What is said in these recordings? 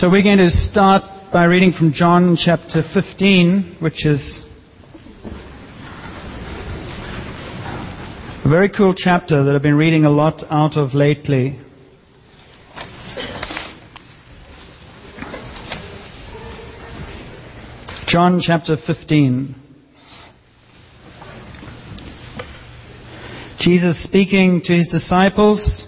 So we're going to start by reading from John chapter 15, which is a very cool chapter that I've been reading a lot out of lately. John chapter 15. Jesus speaking to his disciples.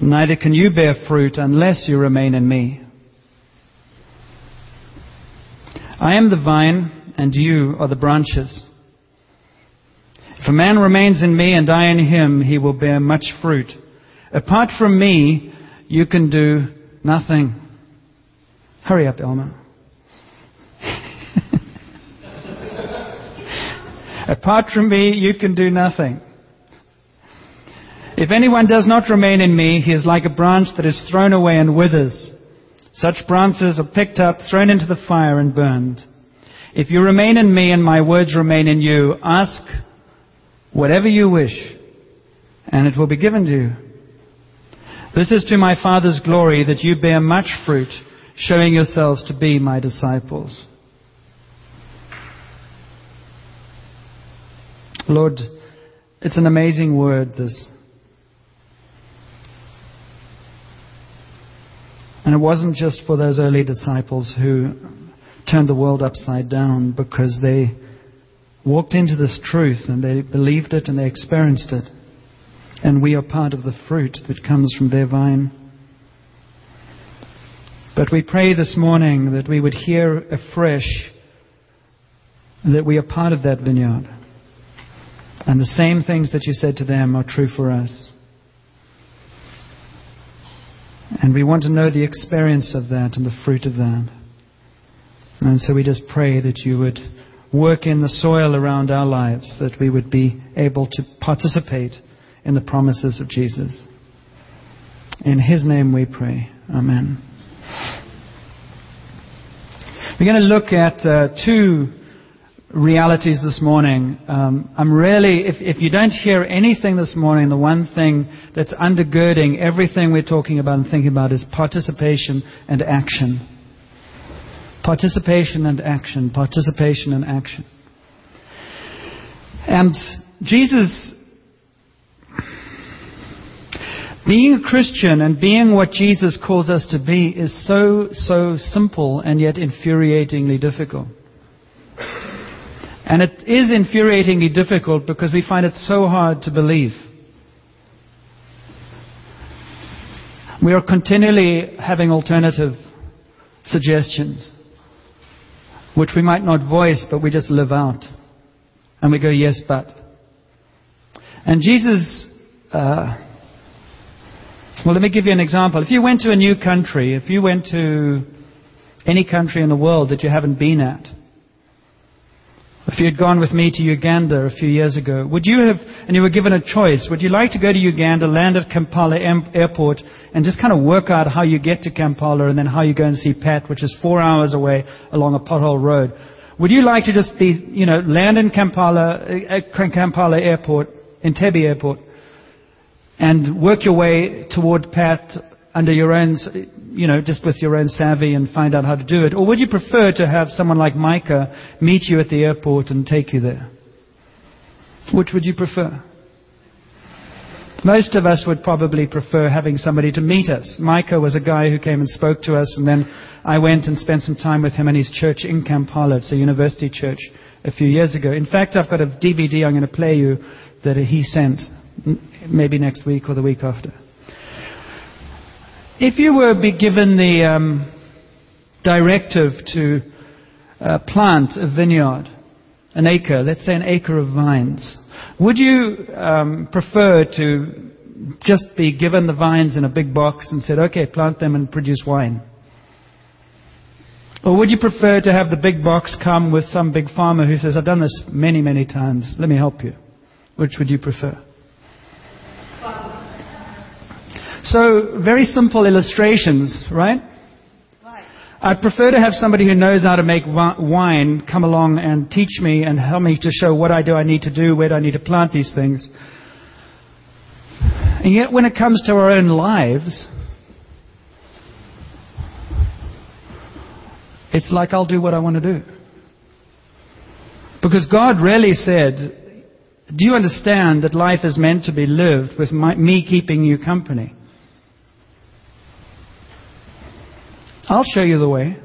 Neither can you bear fruit unless you remain in me. I am the vine, and you are the branches. If a man remains in me and I in him, he will bear much fruit. Apart from me, you can do nothing. Hurry up, Elma. Apart from me, you can do nothing. If anyone does not remain in me, he is like a branch that is thrown away and withers. Such branches are picked up, thrown into the fire, and burned. If you remain in me and my words remain in you, ask whatever you wish, and it will be given to you. This is to my Father's glory that you bear much fruit, showing yourselves to be my disciples. Lord, it's an amazing word, this. And it wasn't just for those early disciples who turned the world upside down because they walked into this truth and they believed it and they experienced it. And we are part of the fruit that comes from their vine. But we pray this morning that we would hear afresh that we are part of that vineyard. And the same things that you said to them are true for us. And we want to know the experience of that and the fruit of that. And so we just pray that you would work in the soil around our lives, that we would be able to participate in the promises of Jesus. In His name we pray. Amen. We're going to look at uh, two realities this morning. Um, I'm really, if, if you don't hear anything this morning, the one thing that's undergirding everything we're talking about and thinking about is participation and action. Participation and action. Participation and action. And Jesus, being a Christian and being what Jesus calls us to be is so, so simple and yet infuriatingly difficult. And it is infuriatingly difficult because we find it so hard to believe. We are continually having alternative suggestions, which we might not voice, but we just live out. And we go, yes, but. And Jesus, uh, well, let me give you an example. If you went to a new country, if you went to any country in the world that you haven't been at, if you had gone with me to Uganda a few years ago, would you have, and you were given a choice, would you like to go to Uganda, land at Kampala Airport, and just kind of work out how you get to Kampala and then how you go and see Pat, which is four hours away along a pothole road? Would you like to just be, you know, land in Kampala, uh, Kampala Airport, Entebbe Airport, and work your way toward Pat under your own, you know, just with your own savvy and find out how to do it? Or would you prefer to have someone like Micah meet you at the airport and take you there? Which would you prefer? Most of us would probably prefer having somebody to meet us. Micah was a guy who came and spoke to us, and then I went and spent some time with him in his church in Kampala. It's a university church a few years ago. In fact, I've got a DVD I'm going to play you that he sent, maybe next week or the week after. If you were be given the um, directive to uh, plant a vineyard, an acre, let's say an acre of vines, would you um, prefer to just be given the vines in a big box and said, okay, plant them and produce wine? Or would you prefer to have the big box come with some big farmer who says, I've done this many, many times. Let me help you? Which would you prefer? So, very simple illustrations, right? I'd prefer to have somebody who knows how to make wine come along and teach me and help me to show what I do I need to do, where do I need to plant these things. And yet, when it comes to our own lives, it's like I'll do what I want to do. Because God really said, Do you understand that life is meant to be lived with my, me keeping you company? I'll show you the way.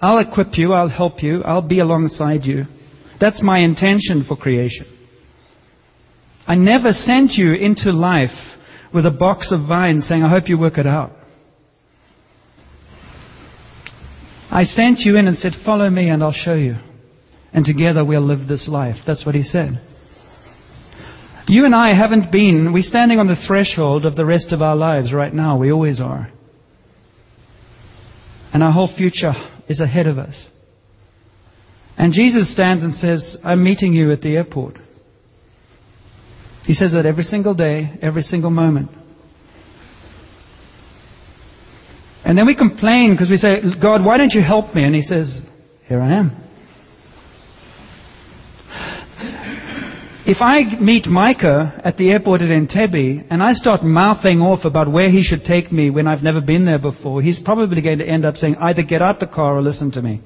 I'll equip you. I'll help you. I'll be alongside you. That's my intention for creation. I never sent you into life with a box of vines saying, I hope you work it out. I sent you in and said, Follow me and I'll show you. And together we'll live this life. That's what he said. You and I haven't been, we're standing on the threshold of the rest of our lives right now. We always are. And our whole future is ahead of us. And Jesus stands and says, I'm meeting you at the airport. He says that every single day, every single moment. And then we complain because we say, God, why don't you help me? And He says, Here I am. If I meet Micah at the airport at Entebbe and I start mouthing off about where he should take me when I've never been there before, he's probably going to end up saying, either get out the car or listen to me.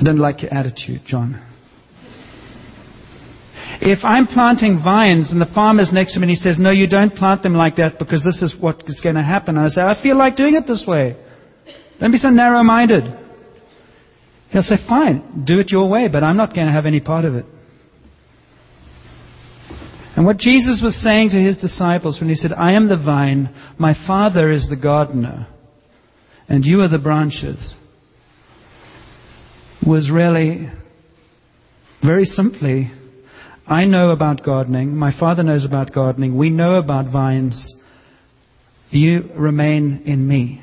I don't like your attitude, John. If I'm planting vines and the farmer's next to me and he says, No, you don't plant them like that because this is what is going to happen, and I say, I feel like doing it this way. Don't be so narrow minded. He'll say, Fine, do it your way, but I'm not going to have any part of it. And what Jesus was saying to his disciples when he said, I am the vine, my Father is the gardener, and you are the branches, was really, very simply, I know about gardening. My father knows about gardening. We know about vines. You remain in me.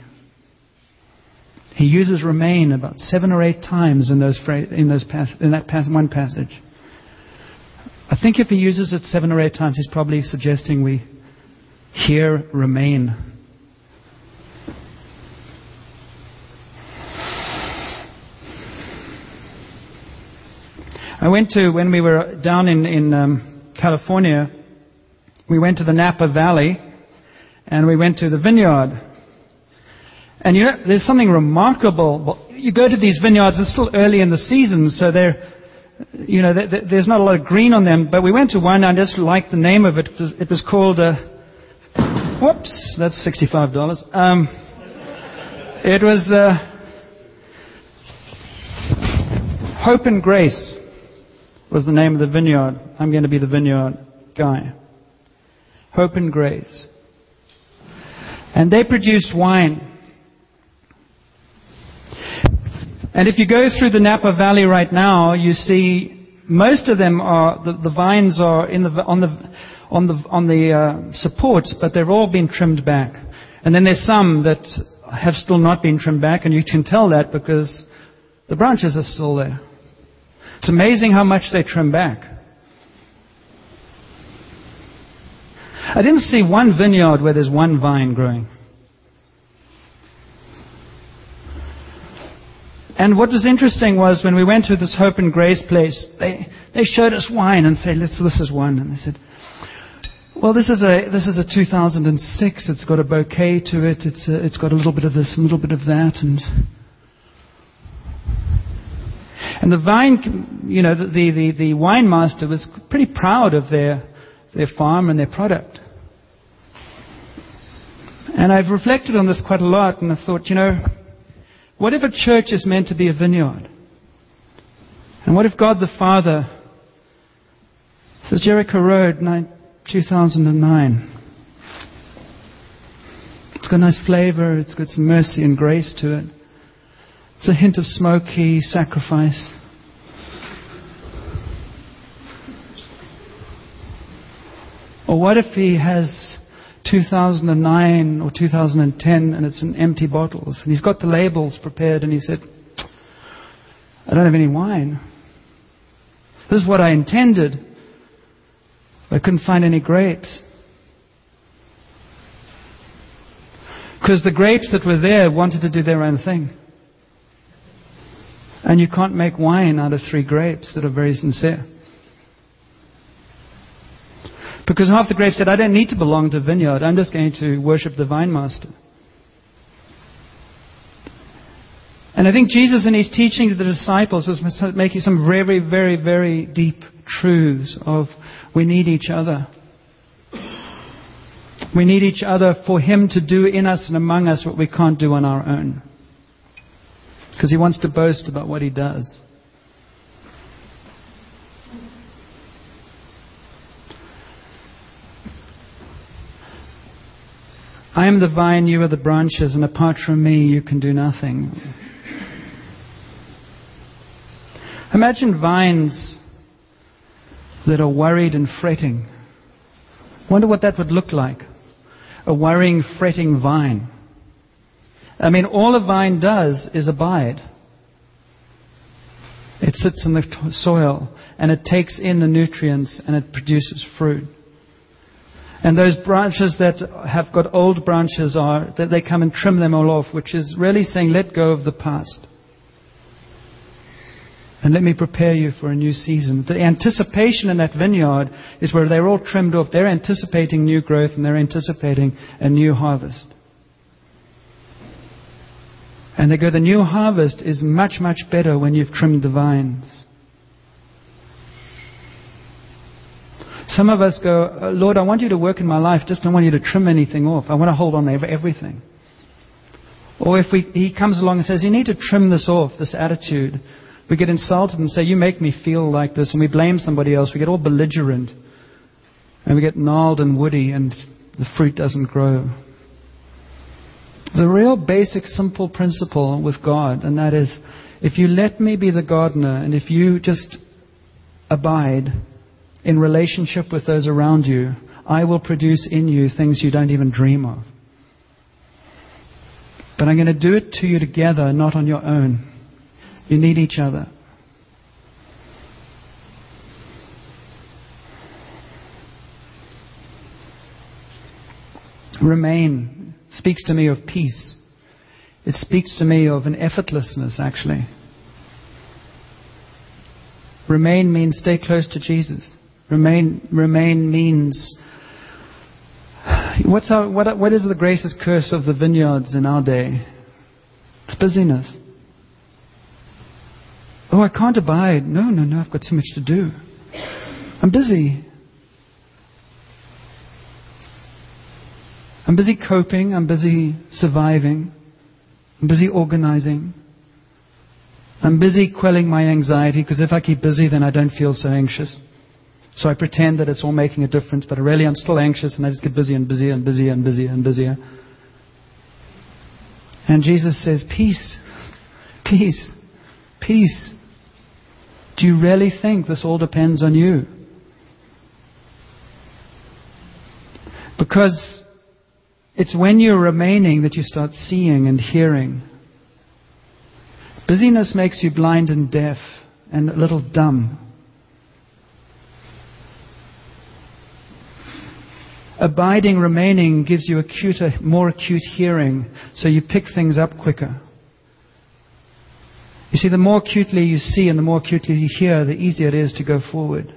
He uses remain about seven or eight times in, those, in, those in that one passage. I think if he uses it seven or eight times, he's probably suggesting we here remain. I went to, when we were down in, in um, California, we went to the Napa Valley and we went to the vineyard. And you know, there's something remarkable. You go to these vineyards, it's still early in the season, so they're, you know, there's not a lot of green on them. But we went to one, I just liked the name of it. It was called, uh, whoops, that's $65. Um, it was uh, Hope and Grace was the name of the vineyard. I'm going to be the vineyard guy. Hope and Grace. And they produced wine. And if you go through the Napa Valley right now, you see most of them are, the, the vines are in the, on the, on the, on the uh, supports, but they've all been trimmed back. And then there's some that have still not been trimmed back, and you can tell that because the branches are still there. It's amazing how much they trim back. I didn't see one vineyard where there's one vine growing. And what was interesting was when we went to this Hope and Grace place, they, they showed us wine and said, Let's, this is one. And they said, well, this is a this is a 2006. It's got a bouquet to it. It's a, it's got a little bit of this, and a little bit of that, and and the vine, you know, the, the, the wine master was pretty proud of their their farm and their product. And I've reflected on this quite a lot, and I thought, you know, what if a church is meant to be a vineyard? And what if God the Father says, Jericho Road, 2009. It's got a nice flavor, it's got some mercy and grace to it. It's a hint of smoky sacrifice. Or what if he has 2009 or 2010 and it's in empty bottles? And he's got the labels prepared and he said, I don't have any wine. This is what I intended. I couldn't find any grapes. Because the grapes that were there wanted to do their own thing. And you can't make wine out of three grapes that are very sincere. Because half the grapes said, I don't need to belong to a vineyard. I'm just going to worship the vine master. And I think Jesus in his teaching to the disciples was making some very, very, very deep truths of we need each other. We need each other for him to do in us and among us what we can't do on our own. Because he wants to boast about what he does. I am the vine, you are the branches, and apart from me, you can do nothing. Imagine vines that are worried and fretting. Wonder what that would look like. A worrying, fretting vine. I mean, all a vine does is abide. It sits in the soil and it takes in the nutrients and it produces fruit. And those branches that have got old branches are that they come and trim them all off, which is really saying, let go of the past. And let me prepare you for a new season. The anticipation in that vineyard is where they're all trimmed off. They're anticipating new growth and they're anticipating a new harvest. And they go, the new harvest is much, much better when you've trimmed the vines. Some of us go, uh, Lord, I want you to work in my life, just don't want you to trim anything off. I want to hold on to everything. Or if we, he comes along and says, You need to trim this off, this attitude, we get insulted and say, You make me feel like this, and we blame somebody else. We get all belligerent, and we get gnarled and woody, and the fruit doesn't grow. There's a real basic, simple principle with God, and that is if you let me be the gardener, and if you just abide, in relationship with those around you, I will produce in you things you don't even dream of. But I'm going to do it to you together, not on your own. You need each other. Remain speaks to me of peace. It speaks to me of an effortlessness, actually. Remain means stay close to Jesus. Remain, remain means. What's our, what, what is the greatest curse of the vineyards in our day? It's busyness. Oh, I can't abide. No, no, no, I've got so much to do. I'm busy. I'm busy coping. I'm busy surviving. I'm busy organizing. I'm busy quelling my anxiety because if I keep busy, then I don't feel so anxious. So I pretend that it's all making a difference, but really I'm still anxious and I just get busier and busier and busier and busier and busier. And Jesus says, Peace, peace, peace. Do you really think this all depends on you? Because it's when you're remaining that you start seeing and hearing. Busyness makes you blind and deaf and a little dumb. Abiding, remaining gives you acute, uh, more acute hearing, so you pick things up quicker. You see, the more acutely you see and the more acutely you hear, the easier it is to go forward.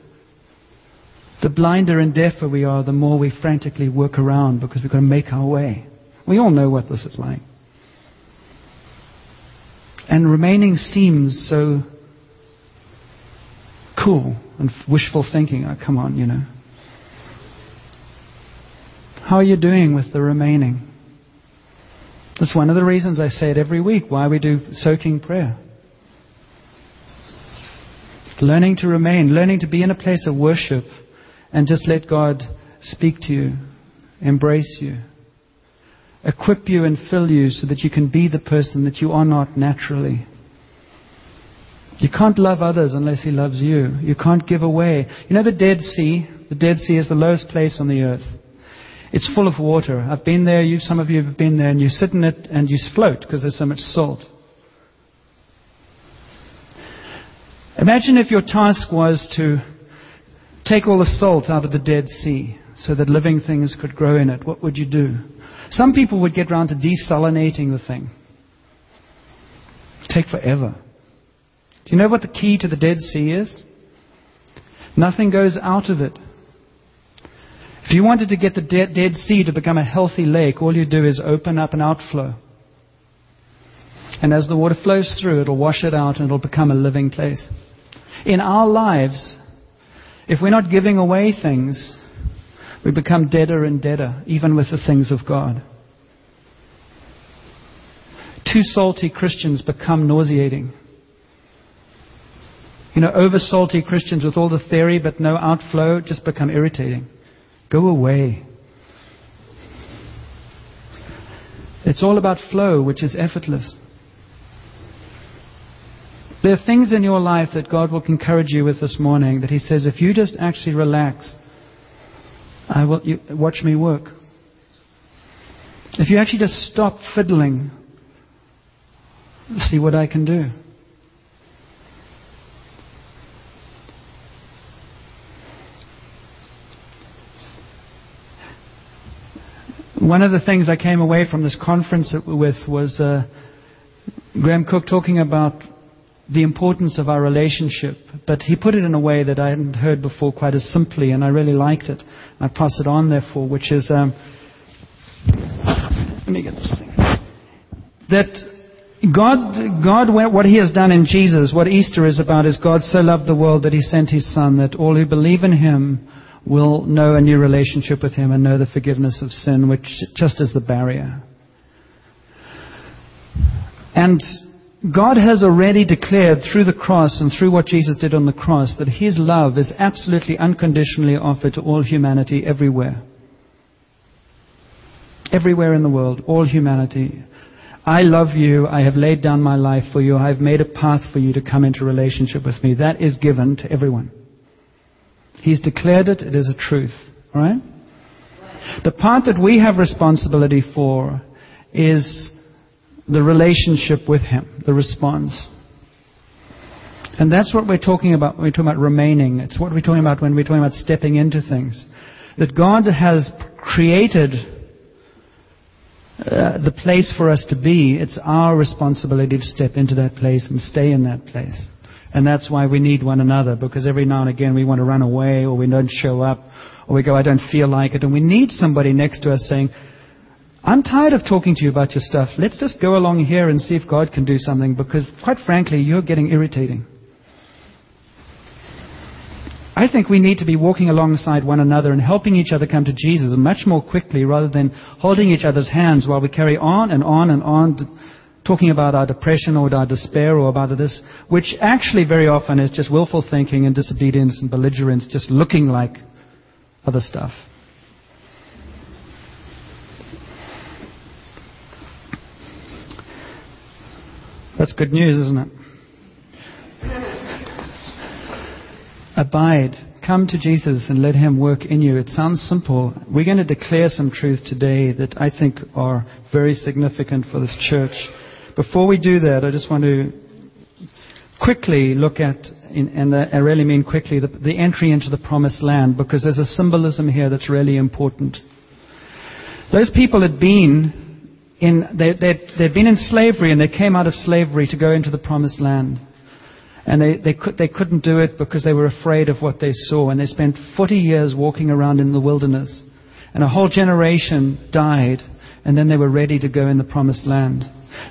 The blinder and deafer we are, the more we frantically work around because we've got to make our way. We all know what this is like. And remaining seems so cool and wishful thinking. Oh, come on, you know. How are you doing with the remaining? That's one of the reasons I say it every week why we do soaking prayer. Learning to remain, learning to be in a place of worship and just let God speak to you, embrace you, equip you and fill you so that you can be the person that you are not naturally. You can't love others unless He loves you. You can't give away. You know the Dead Sea? The Dead Sea is the lowest place on the earth. It's full of water. I've been there. You, some of you have been there, and you sit in it and you float because there's so much salt. Imagine if your task was to take all the salt out of the Dead Sea so that living things could grow in it. What would you do? Some people would get round to desalinating the thing. Take forever. Do you know what the key to the Dead Sea is? Nothing goes out of it. If you wanted to get the Dead, Dead Sea to become a healthy lake, all you do is open up an outflow. And as the water flows through, it'll wash it out and it'll become a living place. In our lives, if we're not giving away things, we become deader and deader, even with the things of God. Too salty Christians become nauseating. You know, over salty Christians with all the theory but no outflow just become irritating. Go away. It's all about flow, which is effortless. There are things in your life that God will encourage you with this morning that He says, if you just actually relax, I will you, watch me work. If you actually just stop fiddling, see what I can do. One of the things I came away from this conference with was uh, Graham Cooke talking about the importance of our relationship, but he put it in a way that I hadn't heard before quite as simply, and I really liked it. I pass it on, therefore, which is um, let me get this thing. That God, God, what He has done in Jesus, what Easter is about, is God so loved the world that He sent His Son, that all who believe in Him will know a new relationship with Him and know the forgiveness of sin, which just is the barrier. And God has already declared through the cross and through what Jesus did on the cross that His love is absolutely unconditionally offered to all humanity everywhere. Everywhere in the world, all humanity. I love you. I have laid down my life for you. I have made a path for you to come into relationship with me. That is given to everyone. He's declared it. It is a truth. Right? The part that we have responsibility for is the relationship with Him, the response. And that's what we're talking about when we're talking about remaining. It's what we're talking about when we're talking about stepping into things. That God has created uh, the place for us to be. It's our responsibility to step into that place and stay in that place. And that's why we need one another, because every now and again we want to run away, or we don't show up, or we go, I don't feel like it, and we need somebody next to us saying, I'm tired of talking to you about your stuff. Let's just go along here and see if God can do something, because quite frankly, you're getting irritating. I think we need to be walking alongside one another and helping each other come to Jesus much more quickly rather than holding each other's hands while we carry on and on and on talking about our depression or our despair or about this, which actually very often is just willful thinking and disobedience and belligerence, just looking like other stuff. That's good news, isn't it? Abide. Come to Jesus and let Him work in you. It sounds simple. We're going to declare some truths today that I think are very significant for this church. Before we do that, I just want to quickly look at, and uh, I really mean quickly, the, entry into the promised land, because there's a symbolism here that's really important. Those people had been in, they, they'd been in slavery and they came out of slavery to go into the promised land. And they, they, could, they couldn't do it because they were afraid of what they saw. And they spent 40 years walking around in the wilderness. And a whole generation died. And then they were ready to go in the promised land.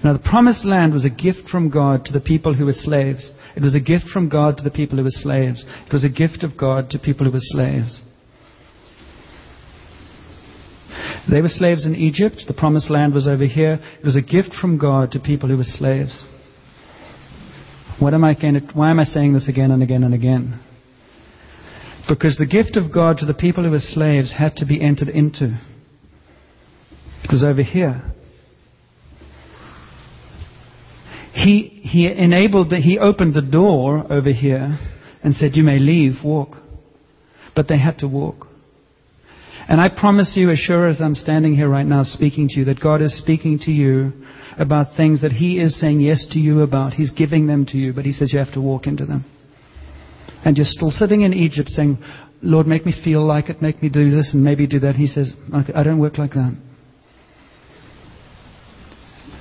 Now, the promised land was a gift from God to the people who were slaves. It was a gift from God to the people who were slaves. It was a gift of God to people who were slaves. They were slaves in Egypt. The promised land was over here. It was a gift from God to people who were slaves. What am I to, why am I saying this again and again and again? Because the gift of God to the people who were slaves had to be entered into. It was over here. He, he enabled, the, he opened the door over here and said, You may leave, walk. But they had to walk. And I promise you, as sure as I'm standing here right now speaking to you, that God is speaking to you about things that He is saying yes to you about. He's giving them to you, but He says you have to walk into them. And you're still sitting in Egypt saying, Lord, make me feel like it, make me do this and maybe do that. He says, I don't work like that.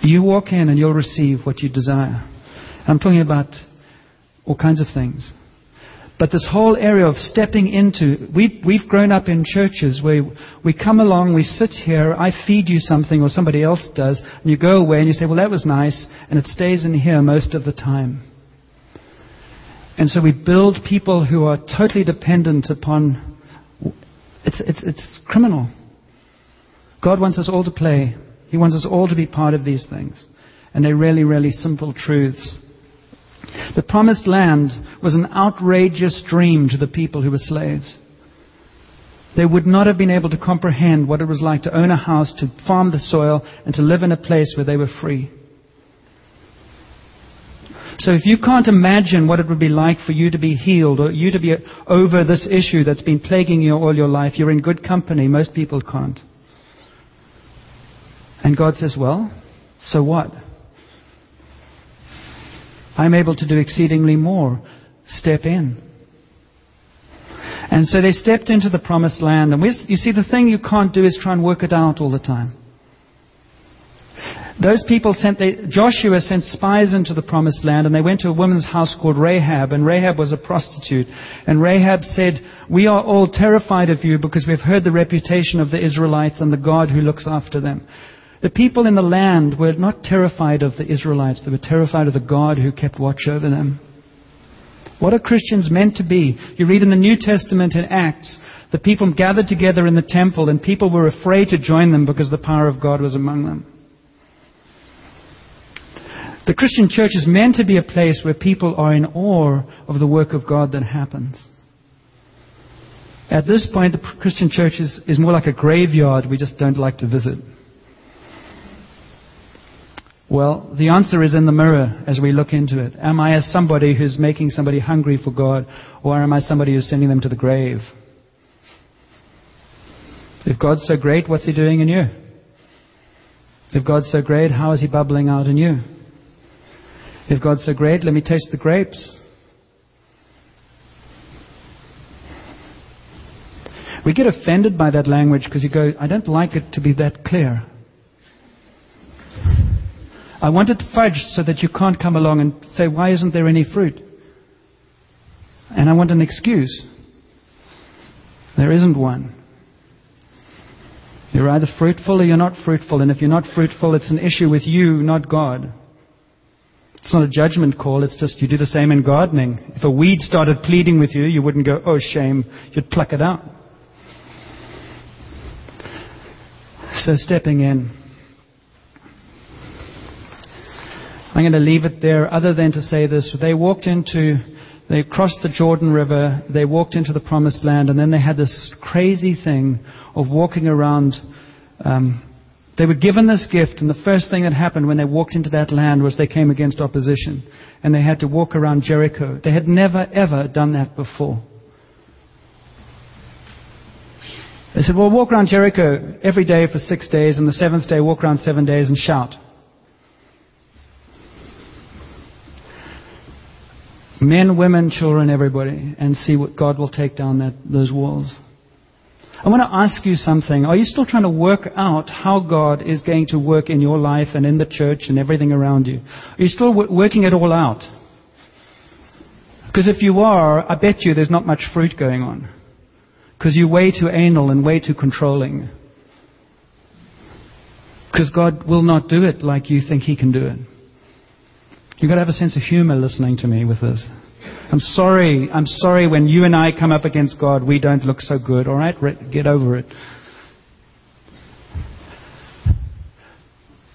You walk in and you'll receive what you desire. I'm talking about all kinds of things. But this whole area of stepping into, we, we've grown up in churches where we come along, we sit here, I feed you something or somebody else does, and you go away and you say, well, that was nice, and it stays in here most of the time. And so we build people who are totally dependent upon, it's, it's, it's criminal. God wants us all to play. He wants us all to be part of these things. And they're really, really simple truths. The promised land was an outrageous dream to the people who were slaves. They would not have been able to comprehend what it was like to own a house, to farm the soil, and to live in a place where they were free. So if you can't imagine what it would be like for you to be healed or you to be over this issue that's been plaguing you all your life, you're in good company. Most people can't. And God says, well, so what? I'm able to do exceedingly more. Step in. And so they stepped into the promised land. And you see, the thing you can't do is try and work it out all the time. Those people sent, they, Joshua sent spies into the promised land, and they went to a woman's house called Rahab, and Rahab was a prostitute. And Rahab said, We are all terrified of you because we've heard the reputation of the Israelites and the God who looks after them. The people in the land were not terrified of the Israelites, they were terrified of the God who kept watch over them. What are Christians meant to be? You read in the New Testament in Acts, the people gathered together in the temple and people were afraid to join them because the power of God was among them. The Christian church is meant to be a place where people are in awe of the work of God that happens. At this point, the Christian church is, is more like a graveyard we just don't like to visit. Well, the answer is in the mirror as we look into it. Am I as somebody who's making somebody hungry for God, or am I somebody who's sending them to the grave? If God's so great, what's He doing in you? If God's so great, how is He bubbling out in you? If God's so great, let me taste the grapes. We get offended by that language because you go, I don't like it to be that clear. I want it fudged so that you can't come along and say, Why isn't there any fruit? And I want an excuse. There isn't one. You're either fruitful or you're not fruitful. And if you're not fruitful, it's an issue with you, not God. It's not a judgment call, it's just you do the same in gardening. If a weed started pleading with you, you wouldn't go, oh, shame. You'd pluck it out. So stepping in. I'm going to leave it there other than to say this. They walked into, they crossed the Jordan River, they walked into the promised land, and then they had this crazy thing of walking around. Um, they were given this gift, and the first thing that happened when they walked into that land was they came against opposition. And they had to walk around Jericho. They had never, ever done that before. They said, well, walk around Jericho every day for six days, and the seventh day walk around seven days and shout. Men, women, children, everybody, and see what God will take down that, those walls. I want to ask you something. Are you still trying to work out how God is going to work in your life and in the church and everything around you? Are you still working it all out? Because if you are, I bet you there's not much fruit going on. Because you're way too anal and way too controlling. Because God will not do it like you think He can do it. You've got to have a sense of humor listening to me with this. I'm sorry. I'm sorry when you and I come up against God, we don't look so good. All right? Get over it.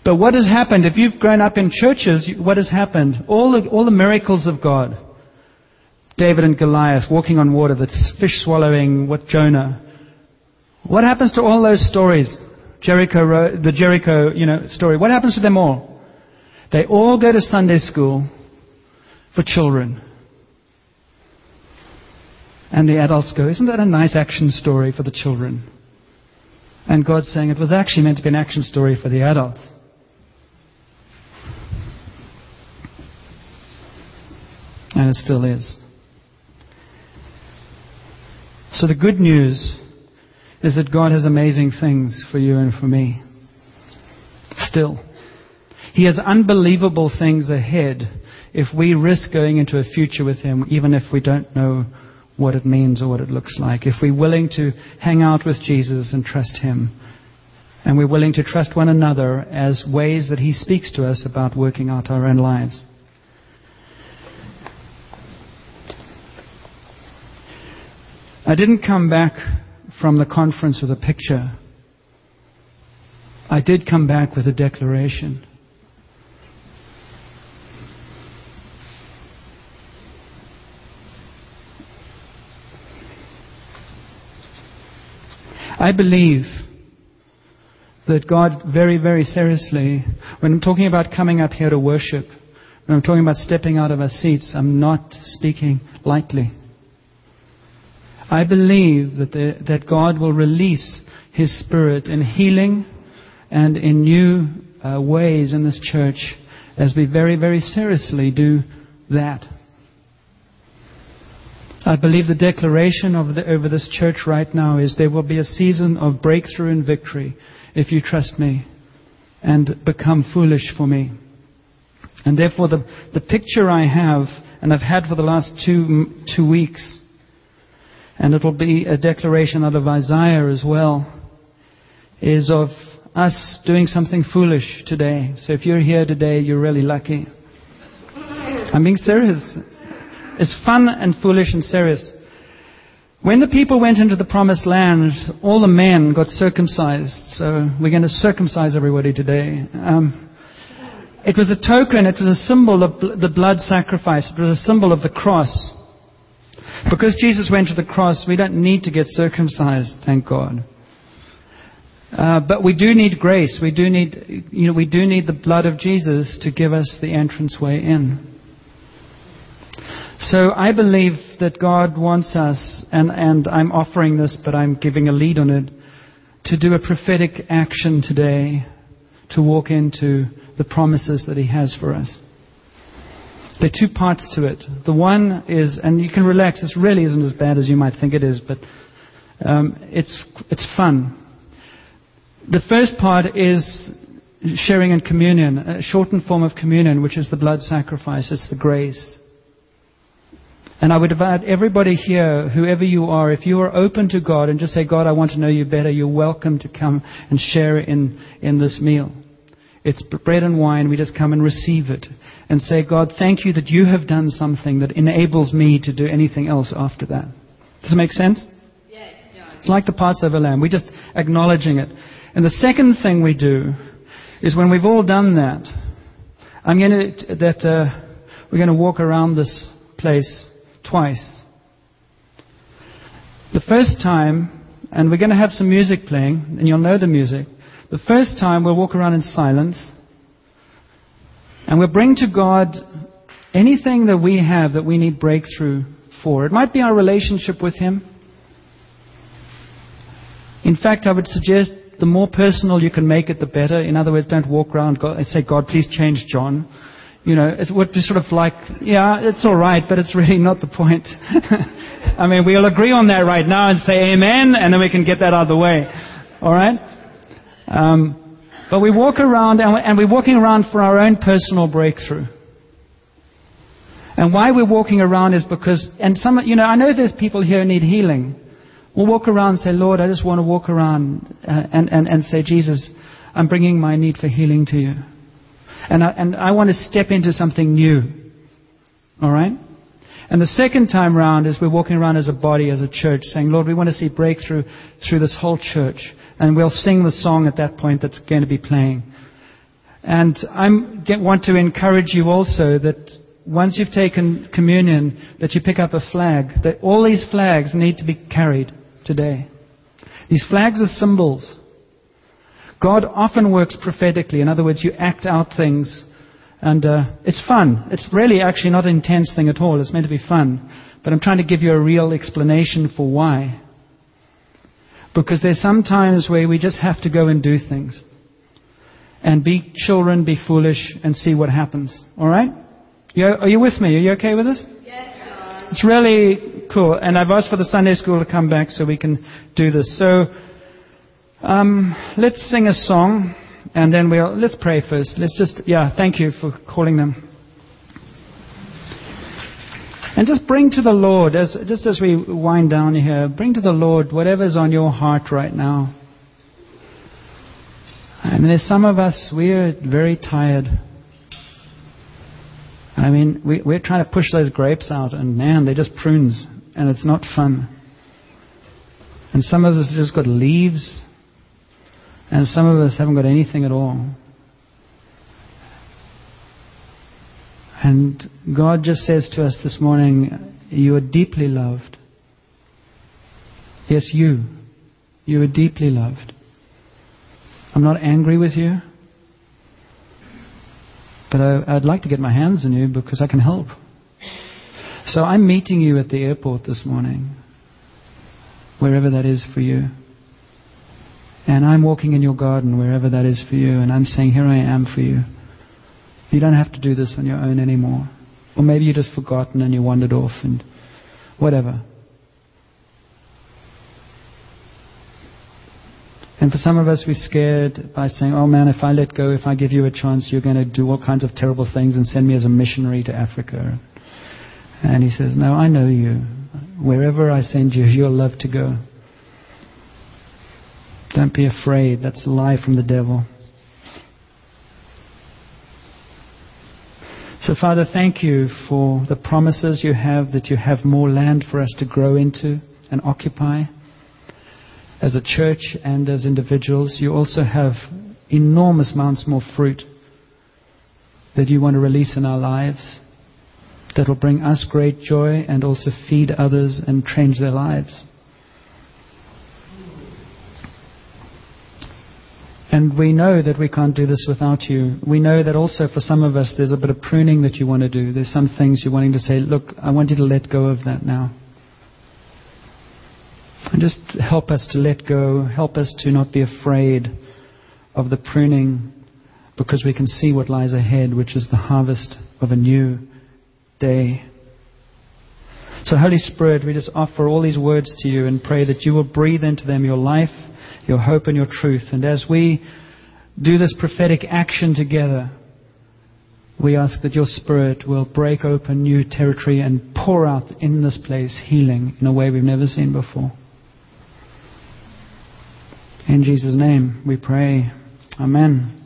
But what has happened? If you've grown up in churches, what has happened? All the, all the miracles of God. David and Goliath walking on water, the fish swallowing, what Jonah. What happens to all those stories? Jericho, the Jericho, you know, story. What happens to them all? They all go to Sunday school for children. And the adults go, Isn't that a nice action story for the children? And God's saying it was actually meant to be an action story for the adults. And it still is. So the good news is that God has amazing things for you and for me. Still. He has unbelievable things ahead if we risk going into a future with Him, even if we don't know what it means or what it looks like. If we're willing to hang out with Jesus and trust Him, and we're willing to trust one another as ways that He speaks to us about working out our own lives. I didn't come back from the conference with a picture. I did come back with a declaration. I believe that God very, very seriously, when I'm talking about coming up here to worship, when I'm talking about stepping out of our seats, I'm not speaking lightly. I believe that, the, that God will release His Spirit in healing and in new uh, ways in this church as we very, very seriously do that. I believe the declaration over this church right now is there will be a season of breakthrough and victory if you trust me and become foolish for me. And therefore, the, the picture I have, and I've had for the last two, two weeks, and it will be a declaration out of Isaiah as well, is of us doing something foolish today. So if you're here today, you're really lucky. I'm being serious. It's fun and foolish and serious. When the people went into the promised land, all the men got circumcised. So we're going to circumcise everybody today. Um, it was a token, it was a symbol of the blood sacrifice, it was a symbol of the cross. Because Jesus went to the cross, we don't need to get circumcised, thank God. Uh, but we do need grace. We do need, you know, we do need the blood of Jesus to give us the entrance way in. So I believe that God wants us, and, and I'm offering this, but I'm giving a lead on it, to do a prophetic action today to walk into the promises that He has for us. There are two parts to it. The one is, and you can relax, this really isn't as bad as you might think it is, but um, it's, it's fun. The first part is sharing in communion, a shortened form of communion, which is the blood sacrifice, it's the grace. And I would invite everybody here, whoever you are, if you are open to God and just say, God, I want to know you better, you're welcome to come and share in, in this meal. It's bread and wine. We just come and receive it and say, God, thank you that you have done something that enables me to do anything else after that. Does it make sense? Yeah, yeah. It's like the Passover lamb. We're just acknowledging it. And the second thing we do is when we've all done that, I'm going to, that, uh, we're going to walk around this place twice. The first time, and we're going to have some music playing, and you'll know the music. The first time we'll walk around in silence, and we'll bring to God anything that we have that we need breakthrough for. It might be our relationship with Him. In fact, I would suggest the more personal you can make it, the better. In other words, don't walk around and say, God, please change John you know, it would be sort of like, yeah, it's all right, but it's really not the point. I mean, we'll agree on that right now and say amen, and then we can get that out of the way. All right? Um, but we walk around, and we're walking around for our own personal breakthrough. And why we're walking around is because, and some, you know, I know there's people here who need healing. We'll walk around and say, Lord, I just want to walk around uh, and, and, and say, Jesus, I'm bringing my need for healing to you. And I, and I want to step into something new. All right? And the second time round is we're walking around as a body, as a church, saying, Lord, we want to see breakthrough through this whole church. And we'll sing the song at that point that's going to be playing. And I want to encourage you also that once you've taken communion, that you pick up a flag. That all these flags need to be carried today. These flags are symbols. God often works prophetically. In other words, you act out things And uh, it's fun. It's really actually not an intense thing at all. It's meant to be fun. But I'm trying to give you a real explanation for why. Because there's some times where we just have to go and do things. And be children, be foolish, and see what happens. Alright? Are you with me? Are you okay with this? Yes. It's really cool. And I've asked for the Sunday school to come back so we can do this. So, um, let's sing a song. And then we'll, let's pray first. Let's just, yeah, thank you for calling them. And just bring to the Lord, as, just as we wind down here, bring to the Lord whatever's on your heart right now. I mean, there's some of us, we're very tired. I mean, we, we're trying to push those grapes out, and man, they're just prunes, and it's not fun. And some of us have just got leaves, and some of us haven't got anything at all. And God just says to us this morning, You are deeply loved. Yes, you. You are deeply loved. I'm not angry with you. But I, would like to get my hands on you because I can help. So I'm meeting you at the airport this morning, wherever that is for you. And I'm walking in your garden, wherever that is for you, and I'm saying, Here I am for you. You don't have to do this on your own anymore. Or maybe you've just forgotten and you wandered off and whatever. And for some of us, we're scared by saying, oh man, if I let go, if I give you a chance, you're going to do all kinds of terrible things and send me as a missionary to Africa. And he says, no, I know you. Wherever I send you, you'll love to go. Don't be afraid. That's a lie from the devil. So, Father, thank you for the promises you have that you have more land for us to grow into and occupy. As a church and as individuals, you also have enormous amounts more fruit that you want to release in our lives that will bring us great joy and also feed others and change their lives. And we know that we can't do this without you. We know that also for some of us, there's a bit of pruning that you want to do. There's some things you're wanting to say, look, I want you to let go of that now. And just help us to let go. Help us to not be afraid of the pruning because we can see what lies ahead, which is the harvest of a new day. So, Holy Spirit, we just offer all these words to you and pray that you will breathe into them your life your hope and your truth. And as we do this prophetic action together, we ask that your Spirit will break open new territory and pour out in this place healing in a way we've never seen before. In Jesus' name we pray. Amen.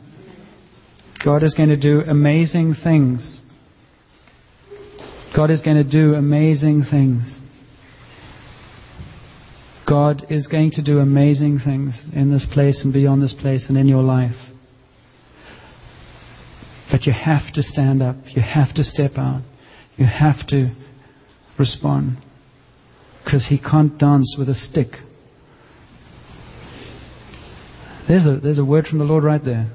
God is going to do amazing things. God is going to do amazing things. God is going to do amazing things in this place and beyond this place and in your life. But you have to stand up. You have to step out. You have to respond. Because he can't dance with a stick. There's a, there's a word from the Lord right there.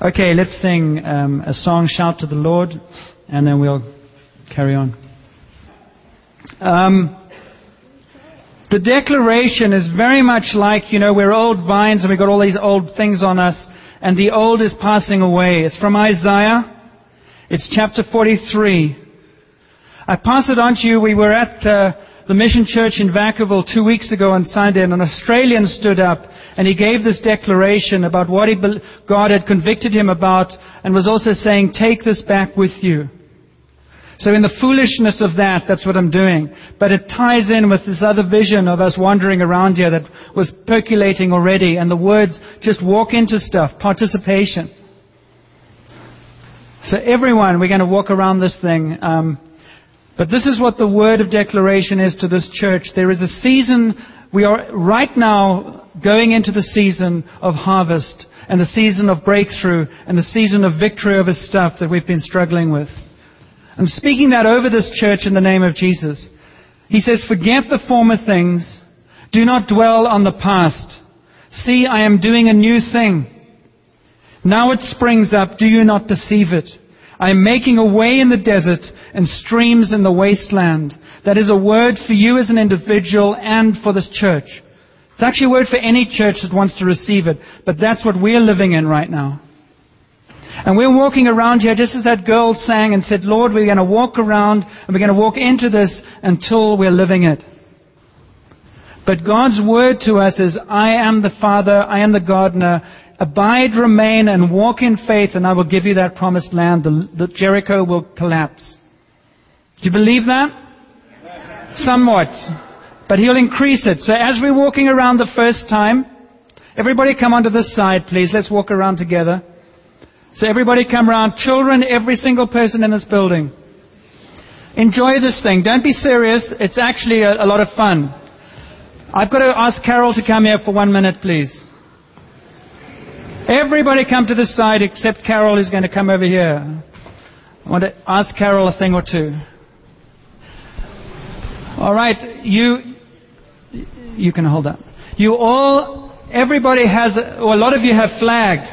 Okay, let's sing um, a song, Shout to the Lord, and then we'll carry on. Um, the declaration is very much like, you know, we're old vines and we've got all these old things on us and the old is passing away. It's from Isaiah. It's chapter 43. I pass it on to you. We were at uh, the Mission Church in Vacaville two weeks ago on Sunday and an Australian stood up and he gave this declaration about what he, God had convicted him about and was also saying, take this back with you. So in the foolishness of that, that's what I'm doing. But it ties in with this other vision of us wandering around here that was percolating already, and the words just walk into stuff, participation. So everyone, we're going to walk around this thing. Um, but this is what the word of declaration is to this church. There is a season, we are right now going into the season of harvest and the season of breakthrough and the season of victory over stuff that we've been struggling with. I'm speaking that over this church in the name of Jesus. He says, Forget the former things. Do not dwell on the past. See, I am doing a new thing. Now it springs up. Do you not perceive it? I am making a way in the desert and streams in the wasteland. That is a word for you as an individual and for this church. It's actually a word for any church that wants to receive it, but that's what we're living in right now. And we're walking around here just as that girl sang and said, Lord, we're going to walk around and we're going to walk into this until we're living it. But God's word to us is, I am the Father, I am the gardener. Abide, remain, and walk in faith, and I will give you that promised land. The, the Jericho will collapse. Do you believe that? Somewhat. But He'll increase it. So as we're walking around the first time, everybody come onto this side, please. Let's walk around together. So everybody come around. Children, every single person in this building. Enjoy this thing. Don't be serious. It's actually a, a lot of fun. I've got to ask Carol to come here for one minute, please. Everybody come to this side except Carol is going to come over here. I want to ask Carol a thing or two. All right, you you can hold up. You all, everybody has, or a lot of you have flags.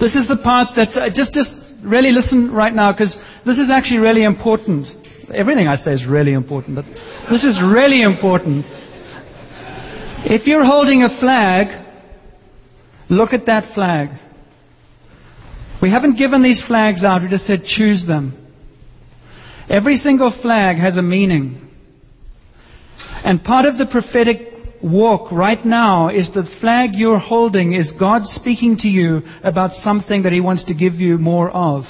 This is the part that uh, just just really listen right now because this is actually really important. Everything I say is really important, but this is really important. If you're holding a flag, look at that flag. We haven't given these flags out, we just said choose them. Every single flag has a meaning. And part of the prophetic walk right now is the flag you're holding is God speaking to you about something that He wants to give you more of.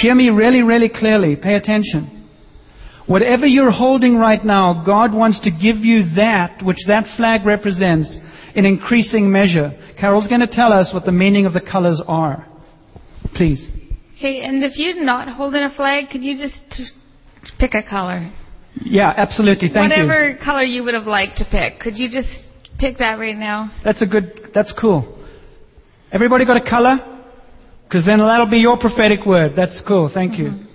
Hear me really, really clearly. Pay attention. Whatever you're holding right now, God wants to give you that which that flag represents in increasing measure. Carol's going to tell us what the meaning of the colors are. Please. Okay, and if you're not holding a flag, could you just pick a color? Yeah, absolutely. Thank Whatever you. Whatever color you would have liked to pick, could you just pick that right now? That's a good, that's cool. Everybody got a color? Because then that'll be your prophetic word. That's cool. Thank you. Mm-hmm.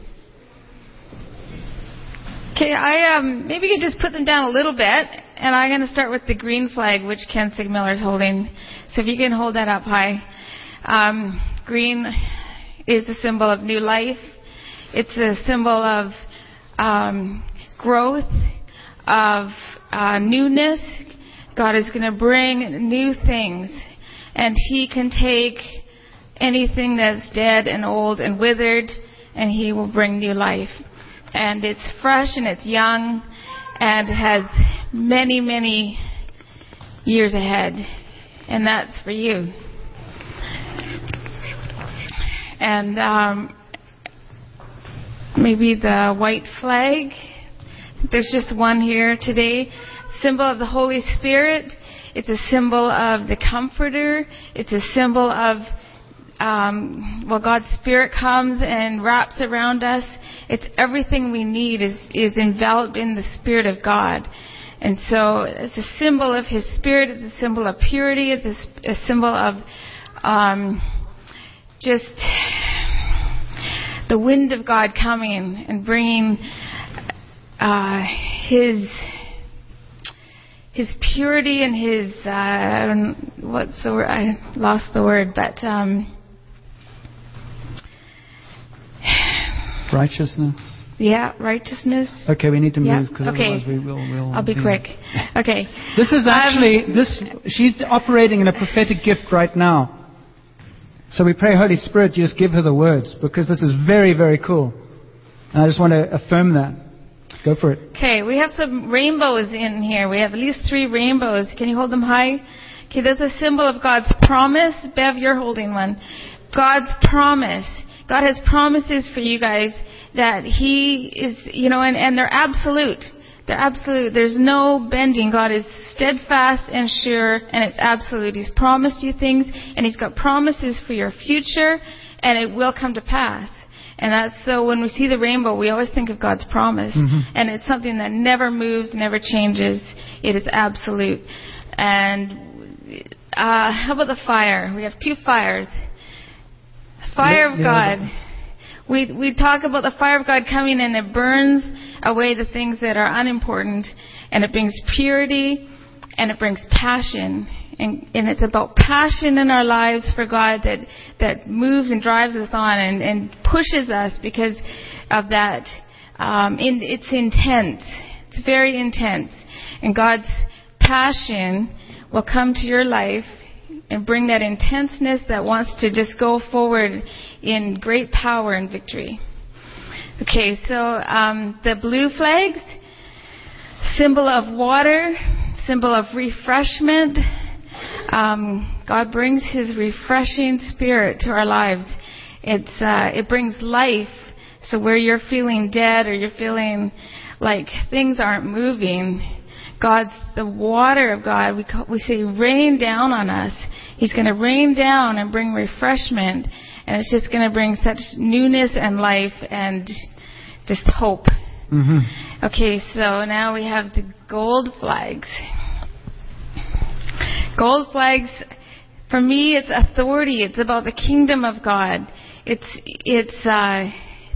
Okay, I um, maybe you could just put them down a little bit, and I'm going to start with the green flag, which Ken Sigmiller is holding. So if you can hold that up high. Um, green is a symbol of new life. It's a symbol of um, growth, of uh, newness. God is going to bring new things, and He can take anything that's dead and old and withered, and He will bring new life. And it's fresh and it's young and has many, many years ahead. And that's for you. And um, maybe the white flag. There's just one here today. Symbol of the Holy Spirit. It's a symbol of the Comforter. It's a symbol of um, well, God's Spirit comes and wraps around us. It's everything we need is, is enveloped in the Spirit of God. And so it's a symbol of His Spirit. It's a symbol of purity. It's a, a symbol of um, just the wind of God coming and bringing uh, His his purity and his uh, what's the word? I lost the word, but um, Righteousness. Yeah, righteousness. Okay, we need to move because okay. otherwise we will. We'll I'll be yeah. quick. Okay. This is Um, actually this. She's operating in a prophetic gift right now. So we pray, Holy Spirit, you just give her the words because this is very, very cool. And I just want to affirm that. Go for it. Okay, we have some rainbows in here. We have at least three rainbows. Can you hold them high? Okay, that's a symbol of God's promise. Bev, you're holding one. God's promise. God has promises for you guys that He is, you know, and, and they're absolute. They're absolute. There's no bending. God is steadfast and sure, and it's absolute. He's promised you things, and He's got promises for your future, and it will come to pass. And that's so when we see the rainbow, we always think of God's promise. And it's something that never moves, never changes. It is absolute. And uh, how about the fire? We have two fires. Fire of God. We we talk about the fire of God coming and it burns away the things that are unimportant and it brings purity and it brings passion. And, and it's about passion in our lives for God that, that moves and drives us on and, and pushes us because of that. Um, it's intense. It's very intense. And God's passion will come to your life and bring that intenseness that wants to just go forward in great power and victory. Okay, so um, the blue flags, symbol of water, symbol of refreshment. Um, God brings His refreshing spirit to our lives. It's uh, it brings life. So where you're feeling dead or you're feeling like things aren't moving, God's the water of God. We call, we say rain down on us. He's going to rain down and bring refreshment, and it's just going to bring such newness and life and just hope. Mm-hmm. Okay, so now we have the gold flags. Gold flags, for me, it's authority. It's about the kingdom of God. It's it's uh,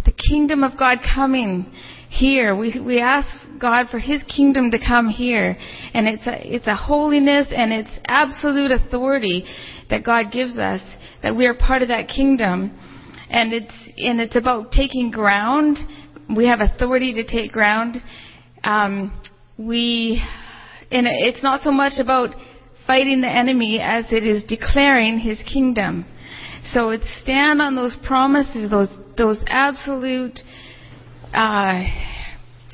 the kingdom of God coming here. We we ask God for His kingdom to come here, and it's a it's a holiness and it's absolute authority that God gives us that we are part of that kingdom, and it's and it's about taking ground. We have authority to take ground. Um, we and it's not so much about fighting the enemy as it is declaring His kingdom. So it's stand on those promises, those those absolute uh,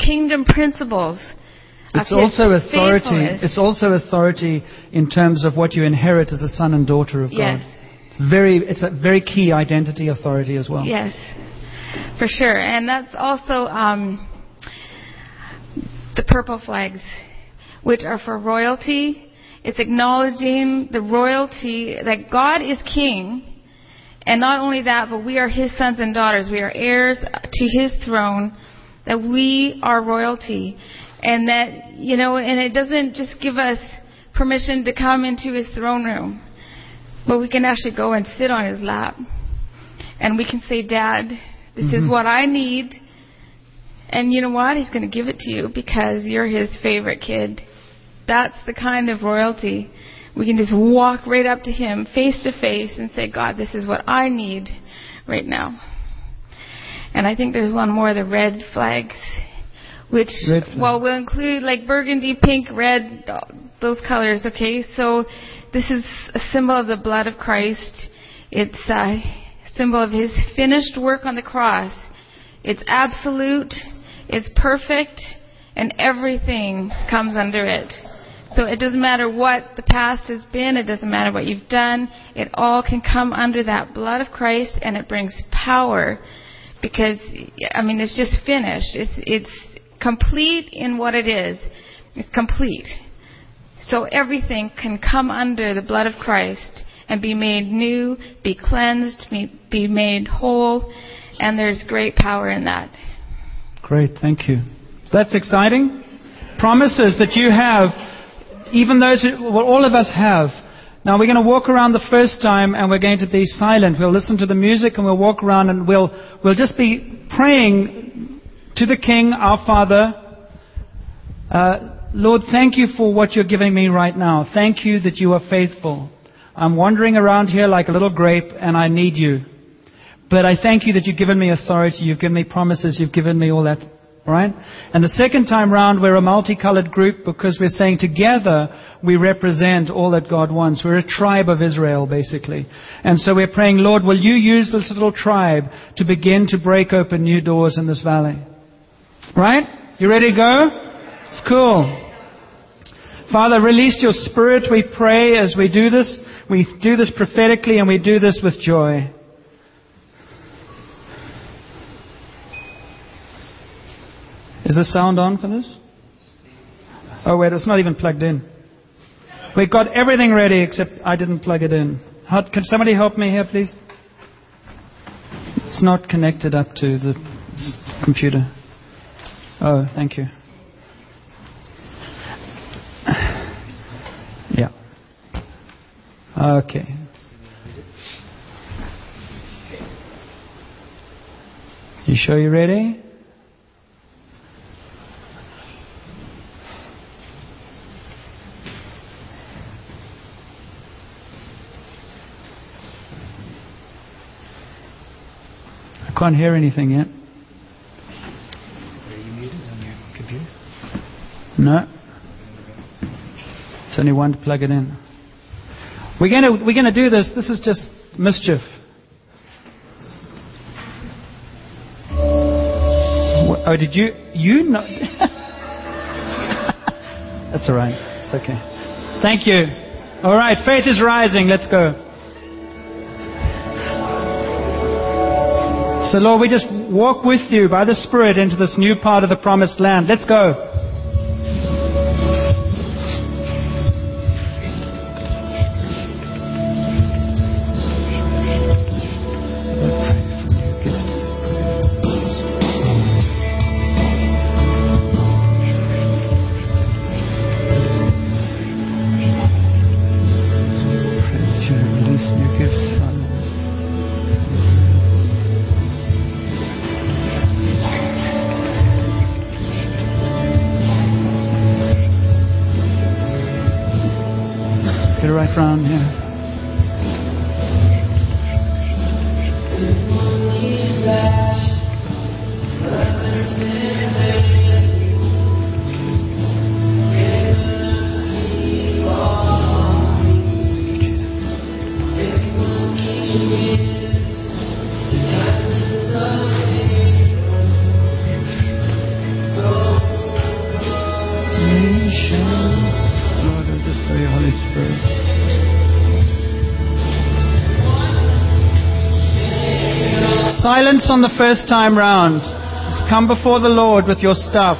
kingdom principles. It's also authority. It's also authority in terms of what you inherit as a son and daughter of yes. God. It's very. It's a very key identity authority as well. Yes, for sure, and that's also um, the purple flags, which are for royalty. It's acknowledging the royalty that God is King, and not only that, but we are His sons and daughters. We are heirs to His throne. That we are royalty, and that you know, and it doesn't just give us permission to come into His throne room, but we can actually go and sit on His lap, and we can say, "Dad, this Mm-hmm. is what I need." And you know what? He's going to give it to you because you're his favorite kid. That's the kind of royalty. We can just walk right up to him face to face and say, God, this is what I need right now. And I think there's one more, the red flags, which, Red flag. well, will include like burgundy, pink, red, those colors, okay? So this is a symbol of the blood of Christ. It's a symbol of his finished work on the cross. It's absolute, it's perfect, and everything comes under it. So it doesn't matter what the past has been, it doesn't matter what you've done, it all can come under that blood of Christ and it brings power because I mean it's just finished. It's it's complete in what it is. It's complete. So everything can come under the blood of Christ and be made new, be cleansed, be, be made whole, and there's great power in that. Great, thank you. That's exciting. Promises that you have, even those, well, all of us have. Now we're going to walk around the first time and we're going to be silent. We'll listen to the music and we'll walk around and we'll, we'll just be praying to the King, our Father. Uh, Lord, thank you for what you're giving me right now. Thank you that you are faithful. I'm wandering around here like a little grape and I need you. But I thank you that you've given me authority, you've given me promises, you've given me all that. Right? And the second time round, we're a multicolored group because we're saying together we represent all that God wants. We're a tribe of Israel, basically. And so we're praying, Lord, will you use this little tribe to begin to break open new doors in this valley? Right? You ready to go? It's cool. Father, release your spirit, we pray, as we do this. We do this prophetically and we do this with joy. Is the sound on for this? Oh, wait, it's not even plugged in. We've got everything ready except I didn't plug it in. How, can somebody help me here, please? It's not connected up to the computer. Oh, thank you. Yeah. Okay. You sure you're ready? Can't hear anything yet. Are you muted on your computer? No. It's only one to plug it in. We're going to, we're going to do this. This is just mischief. Oh, did you? You know? That's all right. It's okay. Thank you. All right, faith is rising. Let's go. So, Lord, we just walk with you by the Spirit into this new part of the promised land. Let's go. On the first time round. Just come before the Lord with your stuff.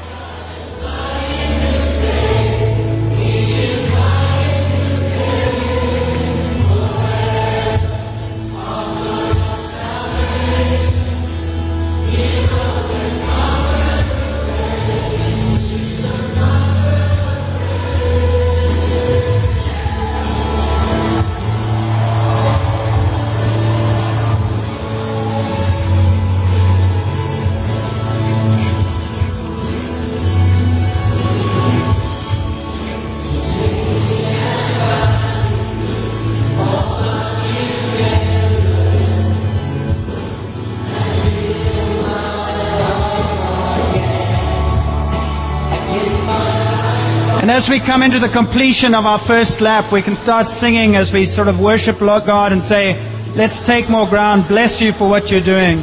And as we come into the completion of our first lap, we can start singing as we sort of worship God and say, Let's take more ground. Bless you for what you're doing.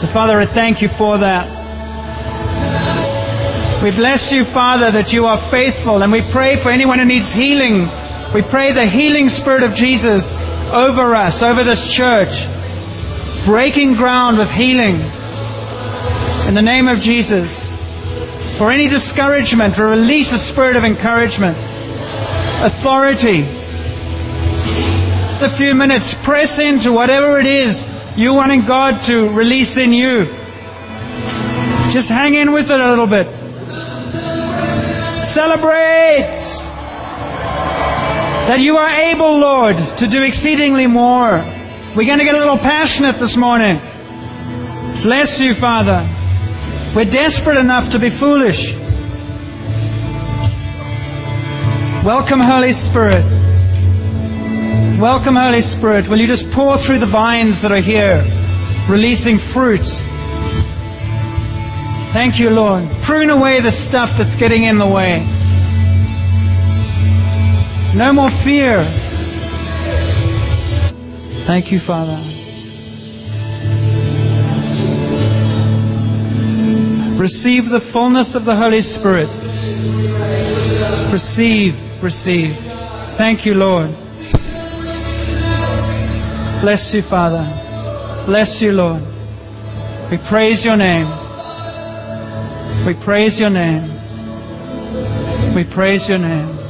So, Father, I thank you for that. We bless you, Father, that you are faithful, and we pray for anyone who needs healing. We pray the healing Spirit of Jesus over us, over this church, breaking ground with healing. In the name of Jesus. For any discouragement, to release a spirit of encouragement, authority. Just A few minutes, press into whatever it is you wanting God to release in you. Just hang in with it a little bit. Celebrate that you are able, Lord, to do exceedingly more. We're going to get a little passionate this morning. Bless you, Father. We're desperate enough to be foolish. Welcome, Holy Spirit. Welcome, Holy Spirit. Will you just pour through the vines that are here, releasing fruit? Thank you, Lord. Prune away the stuff that's getting in the way. No more fear. Thank you, Father. Receive the fullness of the Holy Spirit. Receive, receive. Thank you, Lord. Bless you, Father. Bless you, Lord. We praise your name. We praise your name. We praise your name.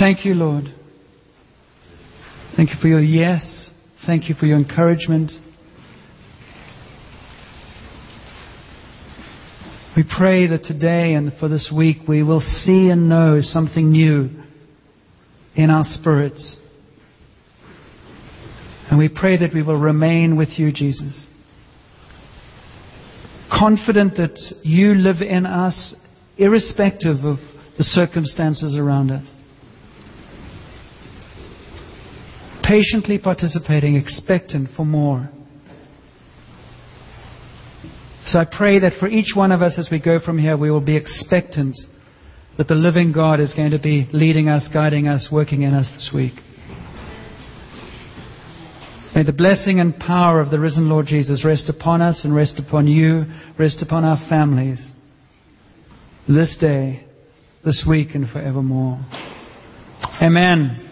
Thank you, Lord. Thank you for your yes. Thank you for your encouragement. We pray that today and for this week we will see and know something new in our spirits. And we pray that we will remain with you, Jesus. Confident that you live in us, irrespective of the circumstances around us. Patiently participating, expectant for more. So I pray that for each one of us as we go from here, we will be expectant that the living God is going to be leading us, guiding us, working in us this week. May the blessing and power of the risen Lord Jesus rest upon us and rest upon you, rest upon our families this day, this week, and forevermore. Amen.